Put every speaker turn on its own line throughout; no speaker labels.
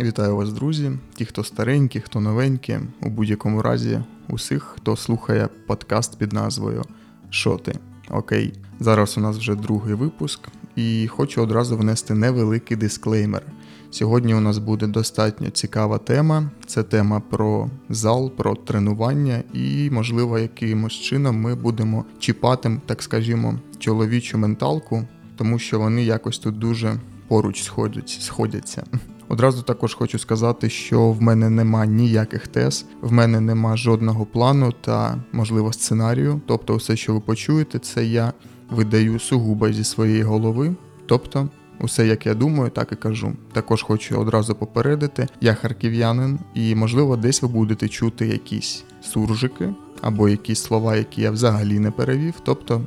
Вітаю вас, друзі, ті, хто старенькі, хто новенькі, у будь-якому разі, усіх, хто слухає подкаст під назвою Що ти? Окей, зараз у нас вже другий випуск, і хочу одразу внести невеликий дисклеймер. Сьогодні у нас буде достатньо цікава тема. Це тема про зал, про тренування, і, можливо, якимось чином ми будемо чіпати, так скажімо, чоловічу менталку, тому що вони якось тут дуже поруч сходять, сходяться. Одразу також хочу сказати, що в мене нема ніяких тез, в мене нема жодного плану та, можливо, сценарію. Тобто, все, що ви почуєте, це я видаю сугубо зі своєї голови. Тобто, усе, як я думаю, так і кажу. Також хочу одразу попередити, я харків'янин, і, можливо, десь ви будете чути якісь суржики або якісь слова, які я взагалі не перевів. Тобто,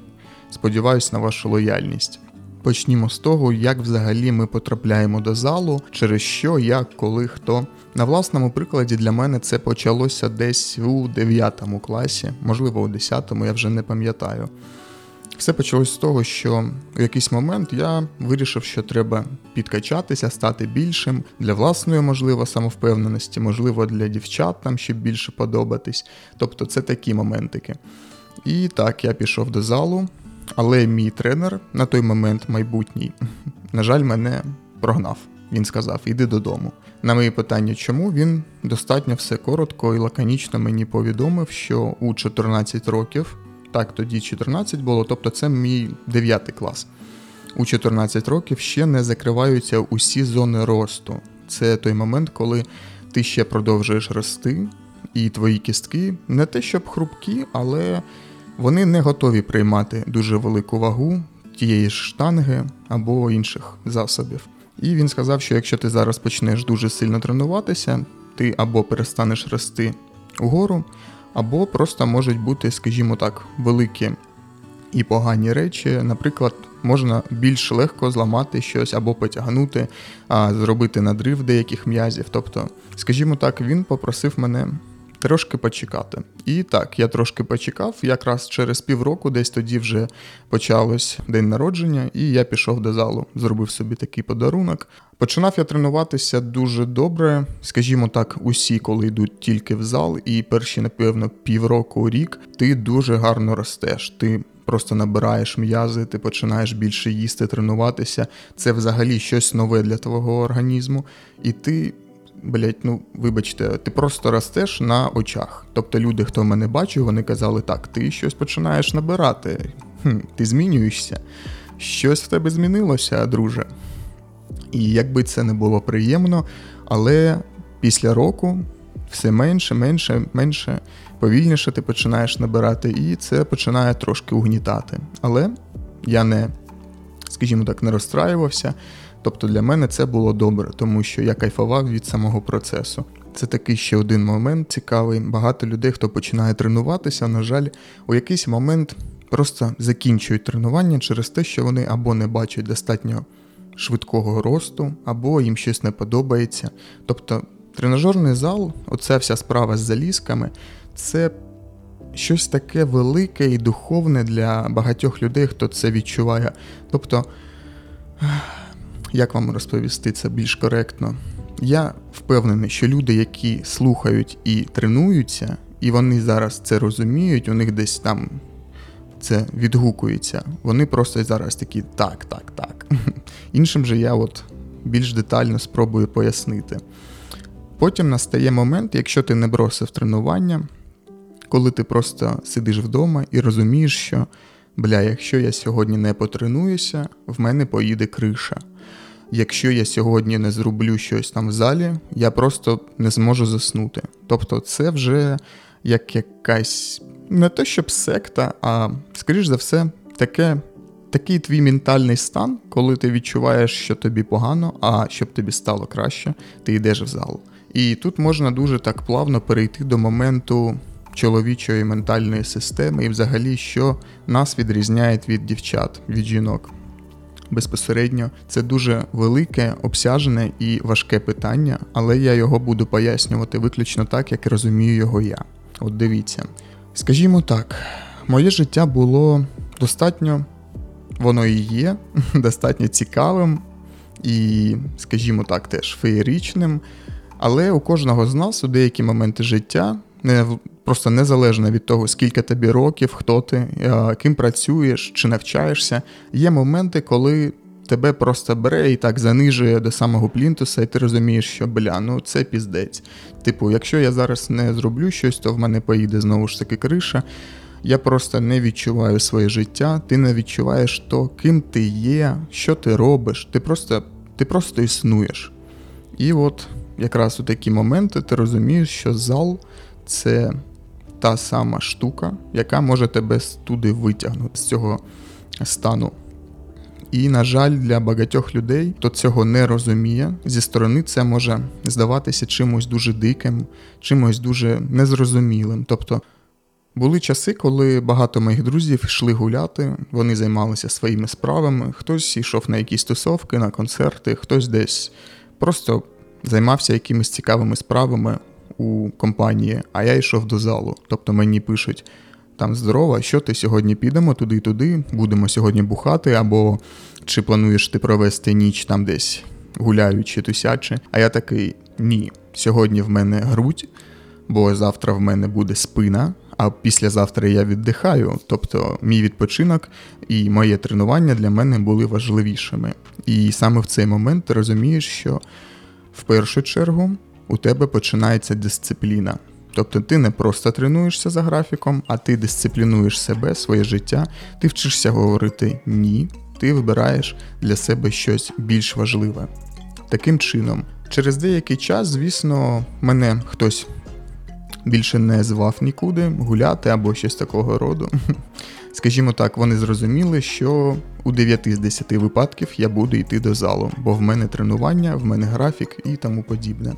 сподіваюсь на вашу лояльність. Почнімо з того, як взагалі ми потрапляємо до залу, через що, як, коли, хто. На власному прикладі для мене це почалося десь у 9 класі, можливо, у 10, я вже не пам'ятаю. Все почалось з того, що в якийсь момент я вирішив, що треба підкачатися, стати більшим для власної, можливо, самовпевненості, можливо, для дівчат там щоб більше подобатись. Тобто це такі моментики. І так, я пішов до залу, але мій тренер на той момент майбутній, на жаль, мене прогнав. Він сказав: Іди додому. На мої питання, чому він достатньо все коротко і лаконічно мені повідомив, що у 14 років, так тоді 14 було, тобто це мій 9 клас. У 14 років ще не закриваються усі зони росту. Це той момент, коли ти ще продовжуєш рости, і твої кістки не те, щоб хрупкі, але вони не готові приймати дуже велику вагу тієї ж штанги або інших засобів. І він сказав, що якщо ти зараз почнеш дуже сильно тренуватися, ти або перестанеш рости угору, або просто можуть бути, скажімо так, великі і погані речі. Наприклад, можна більш легко зламати щось або потягнути, а зробити надрив деяких м'язів. Тобто, скажімо так, він попросив мене трошки почекати. І так, я трошки почекав, якраз через півроку, десь тоді вже почалось день народження, і я пішов до залу, зробив собі такий подарунок. Починав я тренуватися дуже добре, скажімо так, усі, коли йдуть тільки в зал, і перші, напевно, півроку рік ти дуже гарно ростеш. Ти Просто набираєш м'язи, ти починаєш більше їсти, тренуватися. Це взагалі щось нове для твого організму, і ти блять, ну вибачте, ти просто ростеш на очах. Тобто люди, хто мене бачив, вони казали, так, ти щось починаєш набирати, Хм, ти змінюєшся. Щось в тебе змінилося, друже. І якби це не було приємно, але після року все менше, менше, менше, повільніше ти починаєш набирати, і це починає трошки угнітати. Але я не, скажімо так, не розстраювався. Тобто для мене це було добре, тому що я кайфував від самого процесу. Це такий ще один момент цікавий. Багато людей, хто починає тренуватися, на жаль, у якийсь момент просто закінчують тренування через те, що вони або не бачать достатньо швидкого росту, або їм щось не подобається. Тобто тренажерний зал, оця вся справа з залізками, це щось таке велике і духовне для багатьох людей, хто це відчуває. Тобто як вам розповісти це більш коректно? Я впевнений, що люди, які слухають і тренуються, і вони зараз це розуміють, у них десь там це відгукується. Вони просто зараз такі так, так, так. Іншим же я от більш детально спробую пояснити. Потім настає момент, якщо ти не бросив тренування, коли ти просто сидиш вдома і розумієш, що бля, якщо я сьогодні не потренуюся, в мене поїде криша якщо я сьогодні не зроблю щось там в залі, я просто не зможу заснути. Тобто, це вже як якась не те, щоб секта, а скоріш за все, таке. Такий твій ментальний стан, коли ти відчуваєш, що тобі погано, а щоб тобі стало краще, ти йдеш в зал. І тут можна дуже так плавно перейти до моменту чоловічої ментальної системи, і взагалі, що нас відрізняє від дівчат, від жінок безпосередньо. Це дуже велике, обсяжене і важке питання, але я його буду пояснювати виключно так, як розумію його я. От дивіться. Скажімо так, моє життя було достатньо, воно і є, достатньо цікавим. і, скажімо так, теж феєричним. Але у кожного з нас у деякі моменти життя, просто незалежно від того, скільки тобі років, хто ти, ким працюєш чи навчаєшся, є моменти, коли тебе просто бере і так занижує до самого плінтуса, і ти розумієш, що бля, ну це піздець. Типу, якщо я зараз не зроблю щось, то в мене поїде знову ж таки криша. Я просто не відчуваю своє життя, ти не відчуваєш то, ким ти є, що ти робиш. Ти просто ти просто існуєш. І от якраз у такі моменти ти розумієш, що зал це та сама штука, яка може тебе туди витягнути з цього стану. І, на жаль, для багатьох людей, хто цього не розуміє, зі сторони це може здаватися чимось дуже диким, чимось дуже незрозумілим. Тобто були часи, коли багато моїх друзів йшли гуляти, вони займалися своїми справами, хтось йшов на якісь тусовки, на концерти, хтось десь просто займався якимись цікавими справами у компанії, а я йшов до залу. Тобто мені пишуть там здорово, що ти сьогодні підемо туди-туди, будемо сьогодні бухати, або чи плануєш ти провести ніч там десь гуляючи, тусячи. А я такий ні. Сьогодні в мене грудь, бо завтра в мене буде спина, а післязавтра я віддихаю. Тобто мій відпочинок і моє тренування для мене були важливішими. І саме в цей момент ти розумієш, що в першу чергу у тебе починається дисципліна. Тобто ти не просто тренуєшся за графіком, а ти дисциплінуєш себе, своє життя, ти вчишся говорити ні, ти вибираєш для себе щось більш важливе. Таким чином, через деякий час, звісно, мене хтось більше не звав нікуди гуляти або щось такого роду. Скажімо так, вони зрозуміли, що у 9 з 10 випадків я буду йти до залу, бо в мене тренування, в мене графік і тому подібне.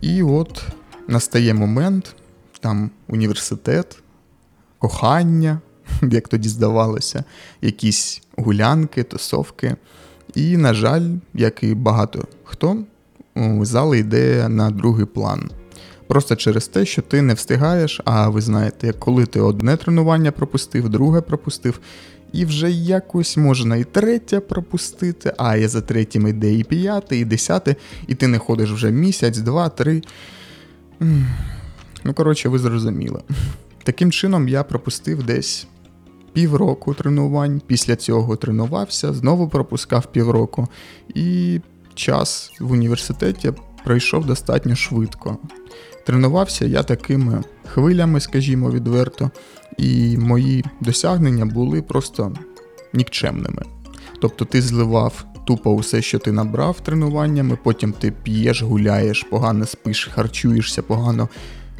І от настає момент, там університет, кохання, як тоді здавалося, якісь гулянки, тусовки. І, на жаль, як і багато хто, зал йде на другий план. Просто через те, що ти не встигаєш, а ви знаєте, коли ти одне тренування пропустив, друге пропустив, і вже якось можна і третє пропустити, а я за третім іде і п'яте, і десяте, і ти не ходиш вже місяць, два, три. Ну, коротше, ви зрозуміли. Таким чином, я пропустив десь півроку тренувань. Після цього тренувався, знову пропускав півроку. І час в університеті пройшов достатньо швидко. Тренувався я такими хвилями, скажімо, відверто, і мої досягнення були просто нікчемними. Тобто ти зливав тупо усе, що ти набрав тренуваннями, потім ти п'єш, гуляєш, погано спиш, харчуєшся погано,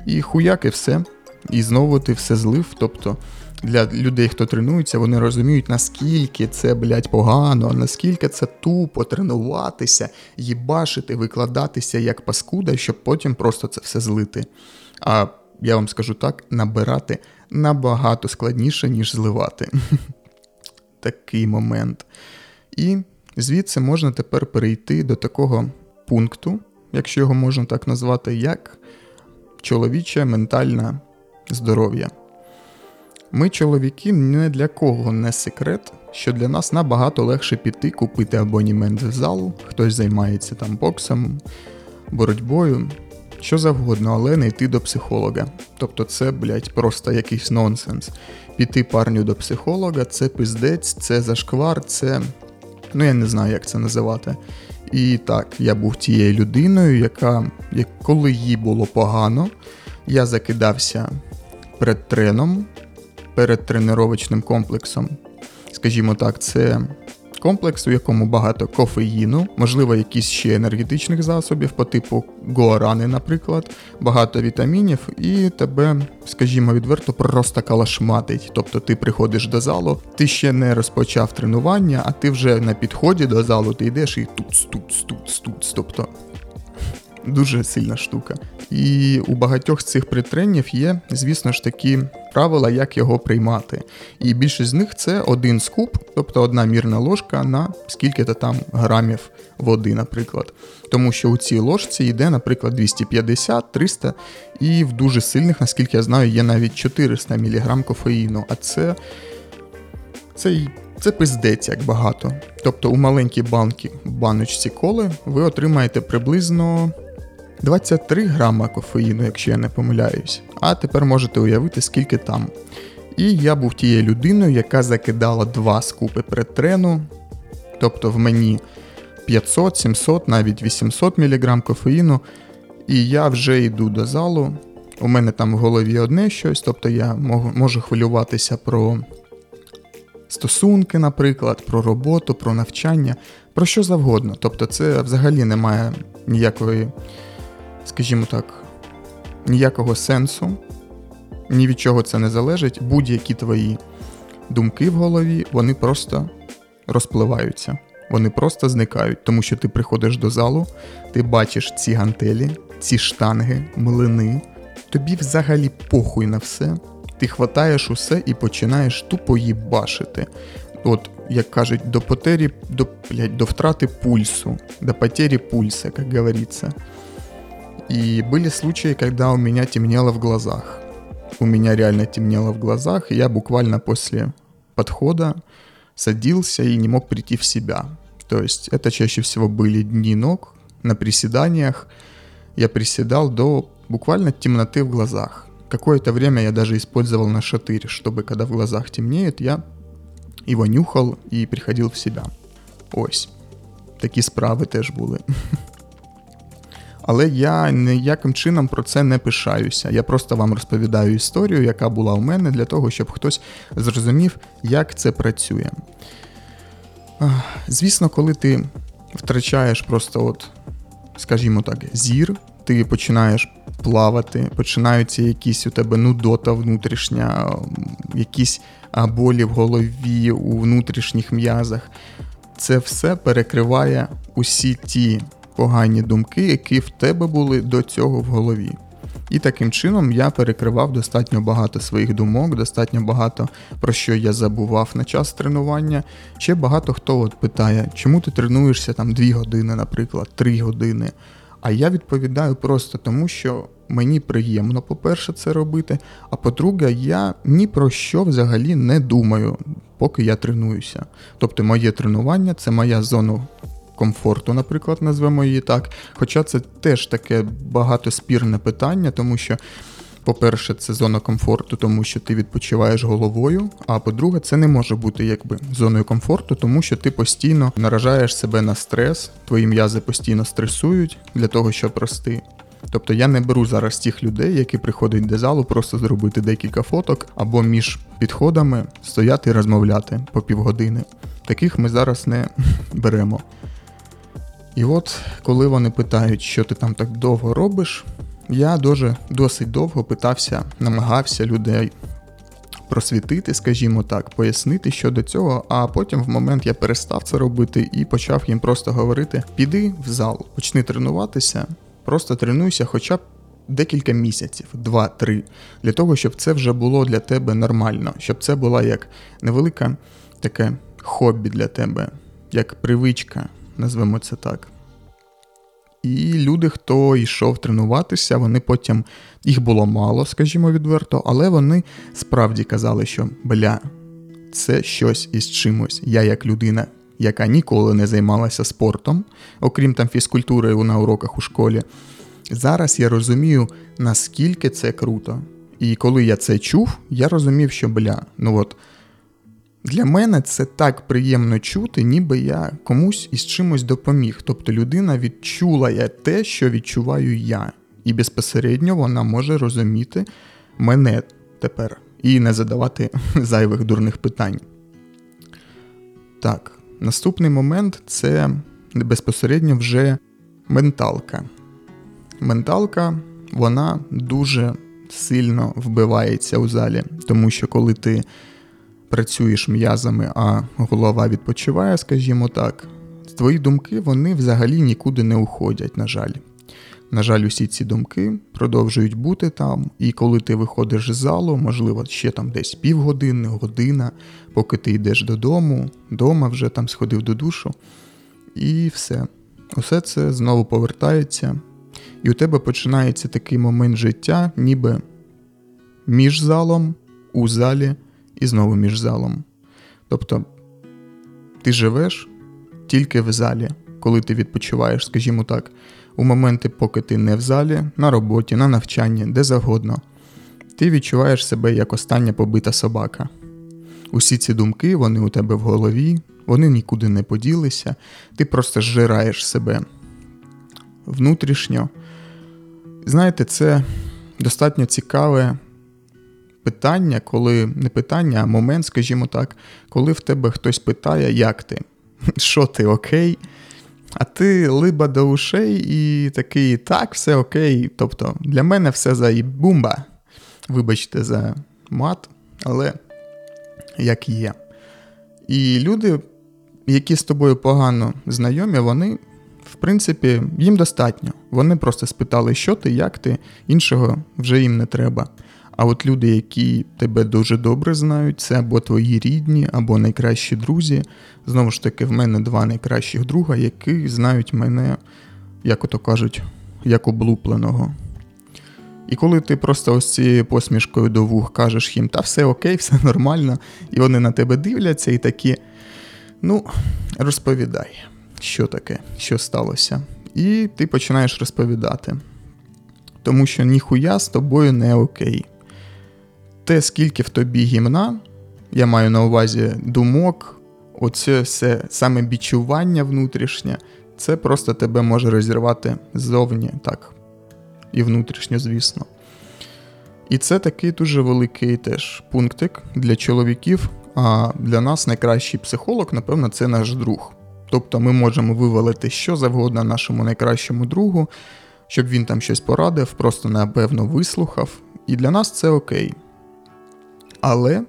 і хуяк і все. І знову ти все злив. Тобто для людей, хто тренується, вони розуміють, наскільки це, блядь, погано, наскільки це тупо тренуватися, їбашити, викладатися як паскуда, щоб потім просто це все злити. А я вам скажу так, набирати набагато складніше, ніж зливати. Такий момент. І звідси можна тепер перейти до такого пункту, якщо його можна так назвати, як чоловіче ментальне здоров'я. Ми, чоловіки, не для кого не секрет, що для нас набагато легше піти, купити абонімент в зал, хтось займається там боксом, боротьбою, що завгодно, але не йти до психолога. Тобто це, блядь, просто якийсь нонсенс. Піти парню до психолога, це пиздець, це зашквар, це. Ну я не знаю, як це називати. І так, я був тією людиною, яка, як коли їй було погано, я закидався перед треном, перед тренувачним комплексом. Скажімо так, це комплекс, у якому багато кофеїну, можливо, якісь ще енергетичних засобів, по типу гуарани, наприклад, багато вітамінів, і тебе, скажімо, відверто просто калашматить. Тобто ти приходиш до залу, ти ще не розпочав тренування, а ти вже на підході до залу ти йдеш і тут, тут, тут, тут. Тобто дуже сильна штука. І у багатьох з цих притренів є, звісно ж, такі правила, як його приймати. І більшість з них це один скуп, тобто одна мірна ложка на скільки-то там грамів води, наприклад. Тому що у цій ложці йде, наприклад, 250-300, і в дуже сильних, наскільки я знаю, є навіть 400 мг кофеїну. А це, це це пиздець як багато. Тобто у маленькій банки, баночці коли ви отримаєте приблизно 23 грама кофеїну, якщо я не помиляюсь. А тепер можете уявити, скільки там. І я був тією людиною, яка закидала два скупи предтрену. Тобто в мені 500, 700, навіть 800 мг кофеїну. І я вже йду до залу. У мене там в голові одне щось, тобто я можу хвилюватися про стосунки, наприклад, про роботу, про навчання, про що завгодно. Тобто, це взагалі не має ніякої, скажімо так, ніякого сенсу, ні від чого це не залежить. Будь-які твої думки в голові, вони просто розпливаються. Вони просто зникають, тому що ти приходиш до залу, ти бачиш ці гантелі, ці штанги, млини. Тобі взагалі похуй на все. Ти хватаєш усе і починаєш тупо їбашити. От, як кажуть, до потері, до, блядь, до втрати пульсу, до потери пульса, как говорится. И были случаи, когда у меня темнело в глазах. У меня реально темнело в глазах, и я буквально после подхода садился и не мог прийти в себя. То есть это чаще всего были дни ног на приседаниях. Я приседал до буквально темноты в глазах. Какое-то время я даже использовал на шатырь, чтобы когда в глазах темнеет, я его нюхал і приходив в себя. Ось. Такі справи теж були. Але я ніяким чином про це не пишаюся. Я просто вам розповідаю історію, яка була у мене, для того, щоб хтось зрозумів, як це працює. Звісно, коли ти втрачаєш просто, от, скажімо так, зір, ти починаєш плавати, починаються якісь у тебе нудота внутрішня, якісь болі в голові, у внутрішніх м'язах. Це все перекриває усі ті погані думки, які в тебе були до цього в голові. І таким чином я перекривав достатньо багато своїх думок, достатньо багато про що я забував на час тренування. Ще багато хто от питає, чому ти тренуєшся там 2 години, наприклад, 3 години. А я відповідаю просто тому, що мені приємно, по-перше, це робити. А по-друге, я ні про що взагалі не думаю, поки я тренуюся. Тобто, моє тренування це моя зона комфорту, наприклад, назвемо її так. Хоча це теж таке багатоспірне питання, тому що. По-перше, це зона комфорту, тому що ти відпочиваєш головою. А по-друге, це не може бути якби зоною комфорту, тому що ти постійно наражаєш себе на стрес, твої м'язи постійно стресують для того, щоб рости. Тобто я не беру зараз тих людей, які приходять до залу, просто зробити декілька фоток або між підходами стояти і розмовляти по півгодини. Таких ми зараз не беремо. І от коли вони питають, що ти там так довго робиш, я дуже досить довго питався, намагався людей просвітити, скажімо так, пояснити щодо цього, а потім в момент я перестав це робити і почав їм просто говорити: піди в зал, почни тренуватися, просто тренуйся хоча б декілька місяців, два-три, для того, щоб це вже було для тебе нормально, щоб це була як невелика таке хобі для тебе, як привичка, назвемо це так. І люди, хто йшов тренуватися, вони потім їх було мало, скажімо відверто, але вони справді казали, що бля, це щось із чимось. Я як людина, яка ніколи не займалася спортом, окрім там фізкультури на уроках у школі. Зараз я розумію, наскільки це круто. І коли я це чув, я розумів, що бля, ну от. Для мене це так приємно чути, ніби я комусь із чимось допоміг. Тобто людина відчула я те, що відчуваю я, і безпосередньо вона може розуміти мене тепер і не задавати зайвих дурних питань. Так, наступний момент це безпосередньо вже менталка. Менталка, вона дуже сильно вбивається у залі, тому що коли ти працюєш м'язами, а голова відпочиває, скажімо так, твої думки вони взагалі нікуди не уходять, на жаль. На жаль, усі ці думки продовжують бути там, і коли ти виходиш з залу, можливо, ще там десь півгодини, година, поки ти йдеш додому, дома вже там сходив до душу, і все. Усе це знову повертається, і у тебе починається такий момент життя, ніби між залом, у залі і знову між залом. Тобто ти живеш тільки в залі, коли ти відпочиваєш, скажімо так, у моменти, поки ти не в залі, на роботі, на навчанні, де завгодно. Ти відчуваєш себе як остання побита собака. Усі ці думки, вони у тебе в голові, вони нікуди не поділися, ти просто зжираєш себе внутрішньо. Знаєте, це достатньо цікаве питання, коли не питання, а момент, скажімо так, коли в тебе хтось питає, як ти, що ти окей, а ти либа до ушей і такий, так, все окей. Тобто для мене все за бумба. Вибачте за мат, але як є. І люди, які з тобою погано знайомі, вони, в принципі, їм достатньо. Вони просто спитали, що ти, як ти, іншого вже їм не треба. А от люди, які тебе дуже добре знають, це або твої рідні, або найкращі друзі. Знову ж таки, в мене два найкращих друга, які знають мене, як ото кажуть, як облупленого. І коли ти просто ось цією посмішкою до вух кажеш їм, та все окей, все нормально, і вони на тебе дивляться і такі, ну, розповідай, що таке, що сталося. І ти починаєш розповідати. Тому що ніхуя з тобою не окей. Те, скільки в тобі гімна, я маю на увазі думок, оце все саме відчування внутрішнє, це просто тебе може розірвати ззовні, так, і внутрішньо, звісно. І це такий дуже великий теж пунктик для чоловіків. А для нас найкращий психолог, напевно, це наш друг. Тобто ми можемо вивалити що завгодно нашому найкращому другу, щоб він там щось порадив, просто напевно вислухав. І для нас це окей. Але,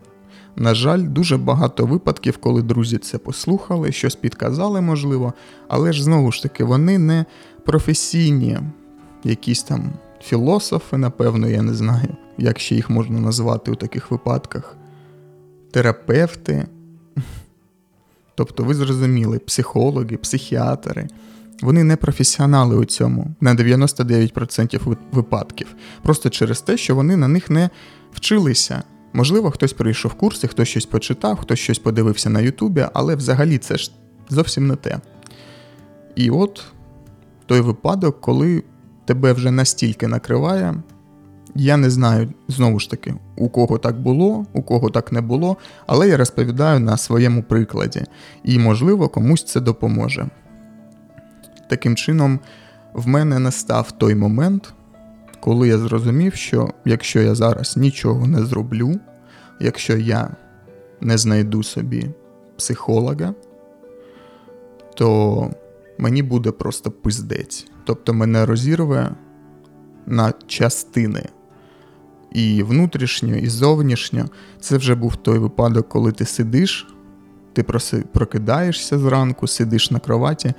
на жаль, дуже багато випадків, коли друзі це послухали, щось підказали, можливо, але ж знову ж таки, вони не професійні, якісь там філософи, напевно, я не знаю, як ще їх можна назвати у таких випадках, терапевти. Тобто, ви зрозуміли, психологи, психіатри. Вони не професіонали у цьому на 99% випадків. Просто через те, що вони на них не вчилися. Можливо, хтось прийшов курси, хтось щось почитав, хтось щось подивився на Ютубі, але взагалі це ж зовсім не те. І от той випадок, коли тебе вже настільки накриває, я не знаю, знову ж таки, у кого так було, у кого так не було, але я розповідаю на своєму прикладі, і, можливо, комусь це допоможе. Таким чином, в мене настав той момент, коли я зрозумів, що якщо я зараз нічого не зроблю, якщо я не знайду собі психолога, то мені буде просто пиздець. Тобто мене розірве на частини. І внутрішньо, і зовнішньо. Це вже був той випадок, коли ти сидиш, ти прокидаєшся зранку, сидиш на кроваті,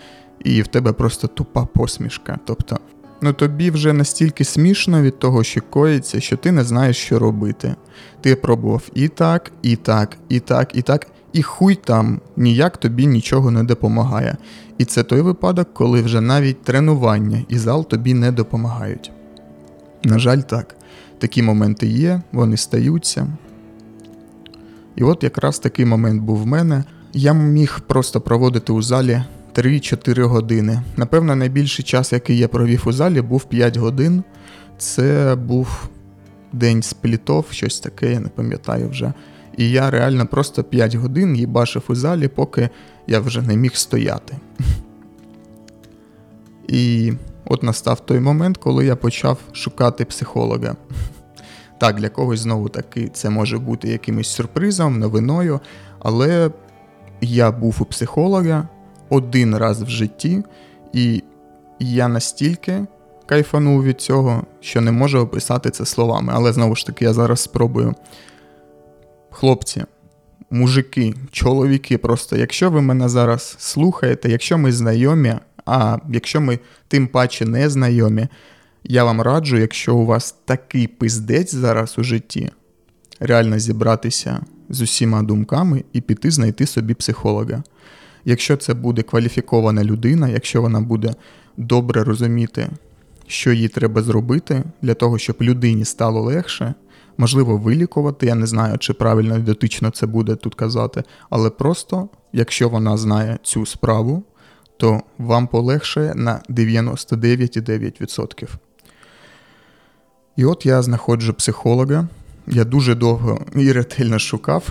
і в тебе просто тупа посмішка. Тобто ну тобі вже настільки смішно від того, що коїться, що ти не знаєш, що робити. Ти пробував і так, і так, і так, і так, і хуй там ніяк тобі нічого не допомагає. І це той випадок, коли вже навіть тренування і зал тобі не допомагають. На жаль, так. Такі моменти є, вони стаються. І от якраз такий момент був в мене. Я міг просто проводити у залі 3-4 години. Напевно, найбільший час, який я провів у залі, був 5 годин. Це був день сплітов, щось таке, я не пам'ятаю вже. І я реально просто 5 годин їбашив у залі, поки я вже не міг стояти. І от настав той момент, коли я почав шукати психолога. Так, для когось знову таки це може бути якимось сюрпризом, новиною, але я був у психолога, один раз в житті, і я настільки кайфанув від цього, що не можу описати це словами. Але знову ж таки, я зараз спробую. Хлопці, мужики, чоловіки, просто, якщо ви мене зараз слухаєте, якщо ми знайомі, а якщо ми тим паче не знайомі, я вам раджу, якщо у вас такий пиздець зараз у житті, реально зібратися з усіма думками і піти знайти собі психолога. Якщо це буде кваліфікована людина, якщо вона буде добре розуміти, що їй треба зробити для того, щоб людині стало легше, можливо, вилікувати, я не знаю, чи правильно і дотично це буде тут казати, але просто якщо вона знає цю справу, то вам полегшає на 99,9%. І от я знаходжу психолога. Я дуже довго і ретельно шукав.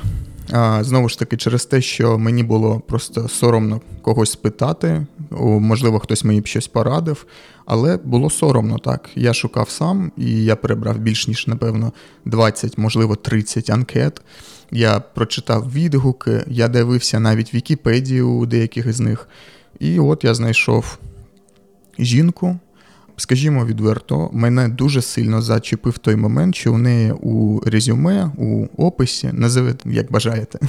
А, Знову ж таки, через те, що мені було просто соромно когось спитати, можливо, хтось мені б щось порадив, але було соромно так. Я шукав сам і я перебрав більш ніж, напевно, 20, можливо, 30 анкет. Я прочитав відгуки, я дивився навіть Вікіпедію у деяких із них. І от я знайшов жінку. Скажімо відверто, мене дуже сильно зачепив той момент, що у неї у резюме, у описі, називайте, як бажаєте,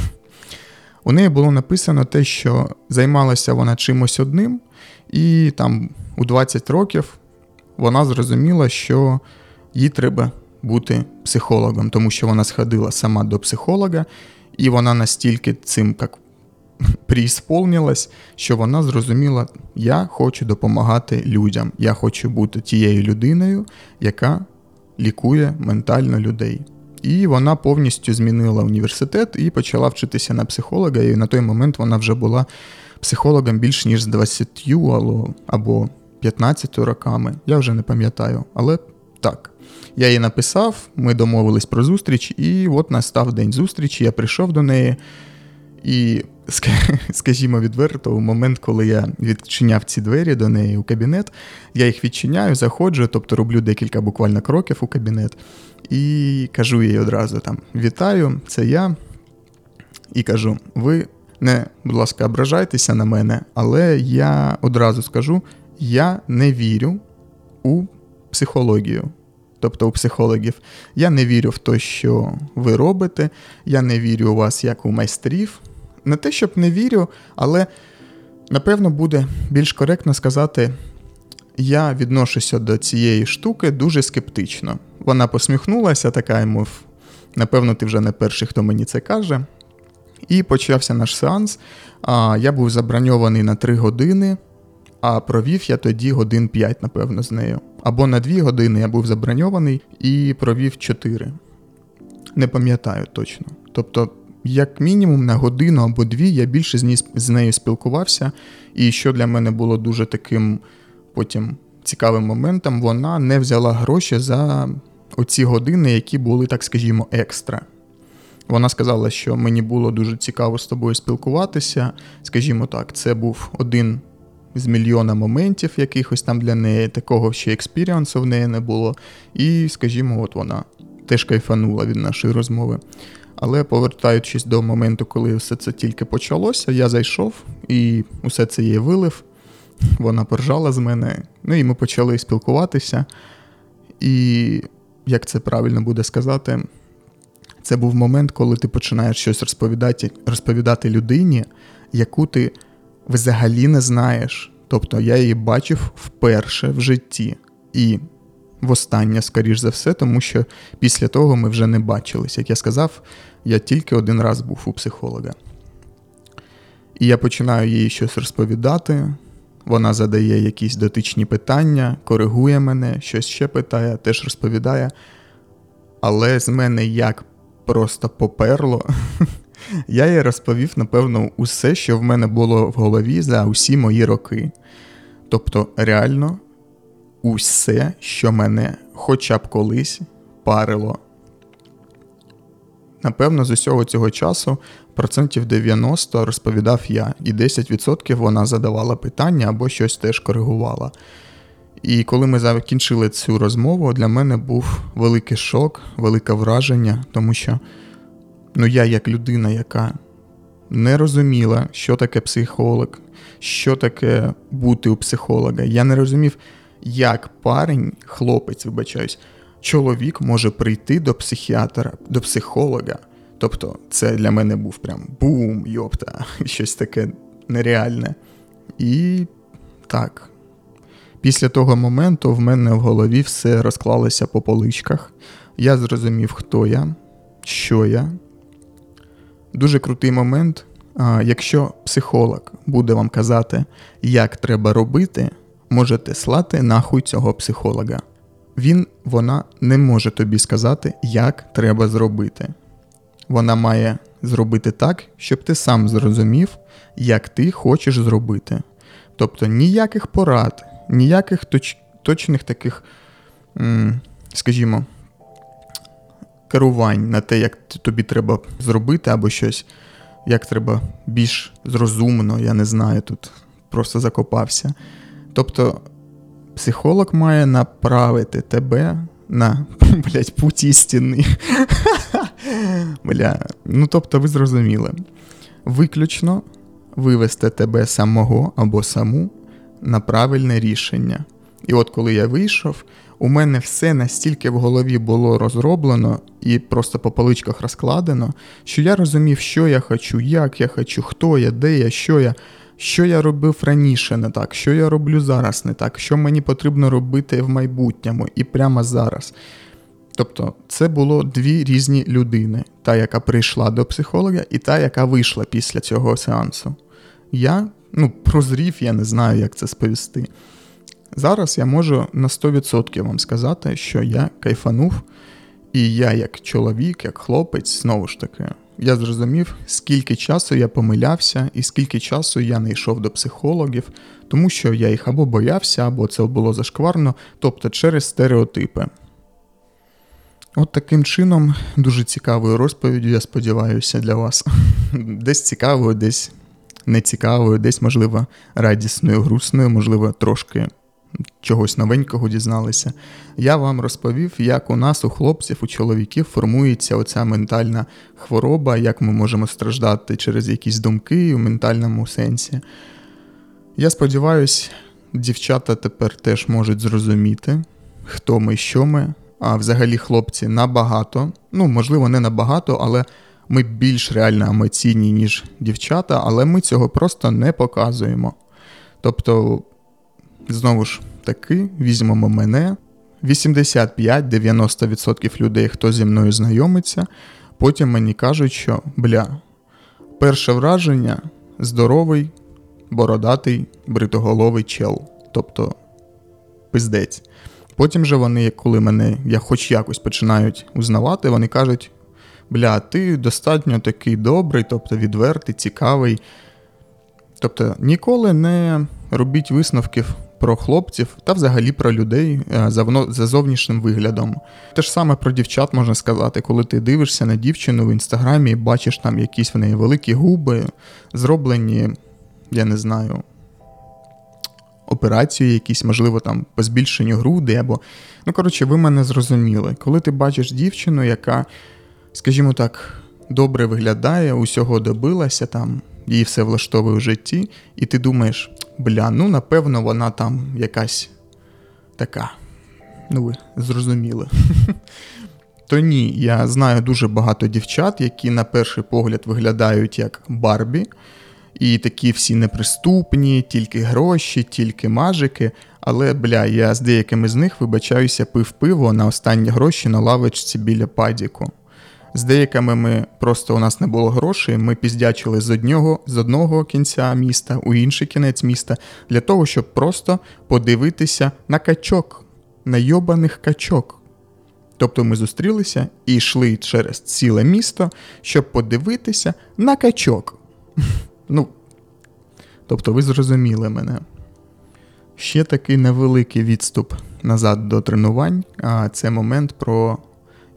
у неї було написано те, що займалася вона чимось одним, і там у 20 років вона зрозуміла, що їй треба бути психологом, тому що вона сходила сама до психолога, і вона настільки цим як приісполнилась, що вона зрозуміла, я хочу допомагати людям, я хочу бути тією людиною, яка лікує ментально людей. І вона повністю змінила університет і почала вчитися на психолога. І на той момент вона вже була психологом більш ніж з 20 або 15 роками. Я вже не пам'ятаю, але так. Я їй написав, ми домовились про зустріч, і от настав день зустрічі. Я прийшов до неї. І, скажімо відверто, у момент, коли я відчиняв ці двері до неї у кабінет, я їх відчиняю, заходжу, тобто роблю декілька буквально кроків у кабінет, і кажу їй одразу там: Вітаю, це я. І кажу: ви не, будь ласка, ображайтеся на мене, але я одразу скажу: я не вірю у психологію. Тобто у психологів, я не вірю в те, що ви робите, я не вірю у вас як у майстрів. Не те, щоб не вірю, але напевно буде більш коректно сказати, я відношуся до цієї штуки дуже скептично. Вона посміхнулася, така, мов, напевно, ти вже не перший, хто мені це каже. І почався наш сеанс. Я був заброньований на 3 години, а провів я тоді годин 5, напевно, з нею. Або на 2 години я був заброньований і провів 4. Не пам'ятаю точно. Тобто, як мінімум, на годину або дві я більше з нею спілкувався, і що для мене було дуже таким потім цікавим моментом, вона не взяла гроші за оці години, які були, так скажімо, екстра. Вона сказала, що мені було дуже цікаво з тобою спілкуватися. Скажімо так, це був один з мільйона моментів, якихось там для неї, такого ще експіріансу в неї не було. І, скажімо, от вона теж кайфанула від нашої розмови. Але повертаючись до моменту, коли все це тільки почалося, я зайшов і усе це їй вилив. Вона поржала з мене, ну і ми почали спілкуватися. І як це правильно буде сказати, це був момент, коли ти починаєш щось розповідати розповідати людині, яку ти взагалі не знаєш. Тобто я її бачив вперше в житті. І востаннє, скоріш за все, тому що після того ми вже не бачились. Як я сказав, я тільки один раз був у психолога. І я починаю їй щось розповідати. Вона задає якісь дотичні питання, коригує мене, щось ще питає, теж розповідає. Але з мене як просто поперло. Я їй розповів, напевно, усе, що в мене було в голові за усі мої роки. Тобто, реально, усе, що мене хоча б колись парило. Напевно, з усього цього часу процентів 90 розповідав я, і 10% вона задавала питання або щось теж коригувала. І коли ми закінчили цю розмову, для мене був великий шок, велике враження, тому що ну, я, як людина, яка не розуміла, що таке психолог, що таке бути у психолога, я не розумів, як парень, хлопець, вибачаюсь, чоловік може прийти до психіатра, до психолога. Тобто, це для мене був прям бум, йопта, щось таке нереальне. І так. Після того моменту в мене в голові все розклалося по поличках. Я зрозумів, хто я, що я. Дуже крутий момент. Якщо психолог буде вам казати, як треба робити, можете слати нахуй цього психолога. Він, вона не може тобі сказати, як треба зробити. Вона має зробити так, щоб ти сам зрозумів, як ти хочеш зробити. Тобто ніяких порад, ніяких точ, точних таких, скажімо, керувань на те, як тобі треба зробити або щось, як треба більш зрозумно, я не знаю, тут просто закопався. Тобто, психолог має направити тебе на блядь, путі стіни. Бля, Ну, тобто, ви зрозуміли. Виключно вивести тебе самого або саму на правильне рішення. І от коли я вийшов, у мене все настільки в голові було розроблено і просто по поличках розкладено, що я розумів, що я хочу, як я хочу, хто я, де я, що я, що я робив раніше не так, що я роблю зараз не так, що мені потрібно робити в майбутньому і прямо зараз. Тобто це було дві різні людини: та, яка прийшла до психолога, і та, яка вийшла після цього сеансу. Я ну, прозрів, я не знаю, як це сповісти. Зараз я можу на 100% вам сказати, що я кайфанув, і я, як чоловік, як хлопець, знову ж таки, я зрозумів, скільки часу я помилявся, і скільки часу я не йшов до психологів, тому що я їх або боявся, або це було зашкварно, тобто через стереотипи. От таким чином, дуже цікавою розповіддю, я сподіваюся, для вас. Десь цікавою, десь нецікавою, десь, можливо, радісною, грустною, можливо, трошки чогось новенького дізналися. Я вам розповів, як у нас, у хлопців, у чоловіків формується оця ментальна хвороба, як ми можемо страждати через якісь думки у ментальному сенсі. Я сподіваюся, дівчата тепер теж можуть зрозуміти, хто ми, що ми. А взагалі хлопці набагато, ну, можливо, не набагато, але ми більш реально емоційні, ніж дівчата, але ми цього просто не показуємо. Тобто Знову ж таки, візьмемо мене. 85-90% людей, хто зі мною знайомиться, потім мені кажуть, що бля, перше враження здоровий, бородатий, бритоголовий чел. Тобто пиздець. Потім же вони, коли мене я хоч якось починають узнавати, вони кажуть: бля, ти достатньо такий добрий, тобто відвертий, цікавий. Тобто ніколи не робіть висновків про хлопців та взагалі про людей е, за зовнішнім виглядом. Те ж саме про дівчат можна сказати, коли ти дивишся на дівчину в інстаграмі і бачиш там якісь в неї великі губи, зроблені, я не знаю. Операції, якісь, можливо, там по збільшенню груди, або. Ну, коротше, ви мене зрозуміли. Коли ти бачиш дівчину, яка, скажімо так, добре виглядає, усього добилася, там, їй все влаштовує в житті, і ти думаєш, бля, ну напевно, вона там якась така. Ну, ви зрозуміли. То ні, я знаю дуже багато дівчат, які на перший погляд виглядають як Барбі, і такі всі неприступні, тільки гроші, тільки мажики. Але, бля, я з деякими з них вибачаюся, пив пиво на останні гроші на лавочці біля падіку. З деякими ми просто у нас не було грошей. Ми піздячили з одного з одного кінця міста у інший кінець міста для того, щоб просто подивитися на качок, на йобаних качок. Тобто ми зустрілися і йшли через ціле місто, щоб подивитися на качок. Ну, тобто, ви зрозуміли мене. Ще такий невеликий відступ назад до тренувань, а це момент про,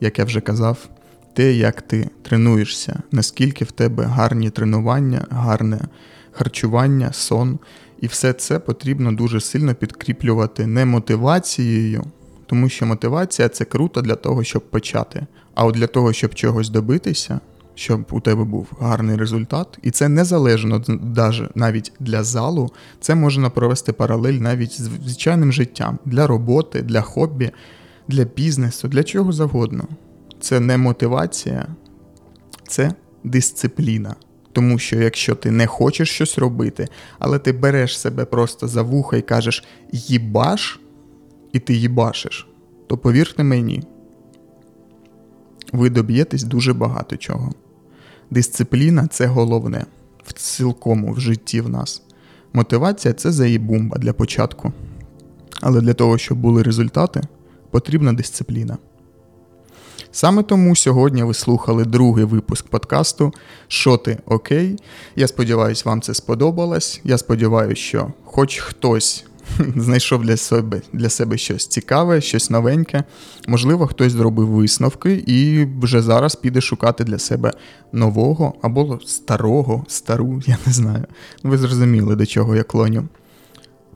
як я вже казав, те, як ти тренуєшся, наскільки в тебе гарні тренування, гарне харчування, сон. І все це потрібно дуже сильно підкріплювати не мотивацією, тому що мотивація це круто для того, щоб почати. А от для того, щоб чогось добитися, щоб у тебе був гарний результат, і це незалежно навіть для залу, це можна провести паралель навіть з звичайним життям для роботи, для хобі, для бізнесу, для чого завгодно це не мотивація, це дисципліна. Тому що якщо ти не хочеш щось робити, але ти береш себе просто за вуха і кажеш їбаш, і ти їбашиш, то повірте мені, ви доб'єтесь дуже багато чого. Дисципліна це головне в цілкому в житті в нас. Мотивація це заїбумба для початку. Але для того, щоб були результати, потрібна дисципліна. Саме тому сьогодні ви слухали другий випуск подкасту Що ти окей? Я сподіваюся, вам це сподобалось. Я сподіваюся, що хоч хтось знайшов для себе для себе щось цікаве, щось новеньке. Можливо, хтось зробив висновки і вже зараз піде шукати для себе нового або старого, стару, я не знаю. Ви зрозуміли, до чого я клоню.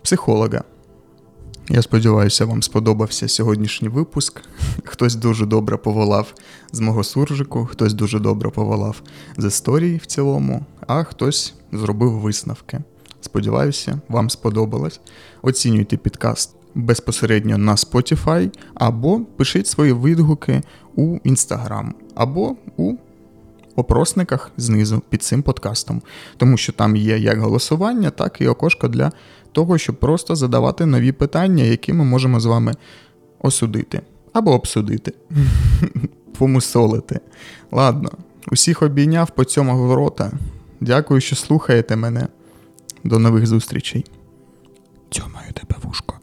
Психолога. Я сподіваюся, вам сподобався сьогоднішній випуск. Хтось дуже добре поволав з мого суржику, хтось дуже добре поволав з історії в цілому, а хтось зробив висновки. Сподіваюся, вам сподобалось. Оцінюйте підкаст безпосередньо на Spotify, або пишіть свої відгуки у Instagram, або у опросниках знизу під цим подкастом, тому що там є як голосування, так і окошко для того, щоб просто задавати нові питання, які ми можемо з вами осудити або обсудити, помусолити. Ладно, усіх обійняв по цьому ворота. Дякую, що слухаєте мене. До нових зустрічей. Цьомаю тебе вушко.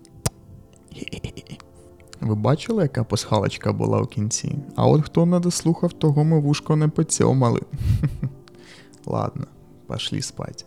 Ви бачили, яка пасхалочка була у кінці? А от хто не дослухав, того ми вушко не поцьомали. Ладно, пошли спать.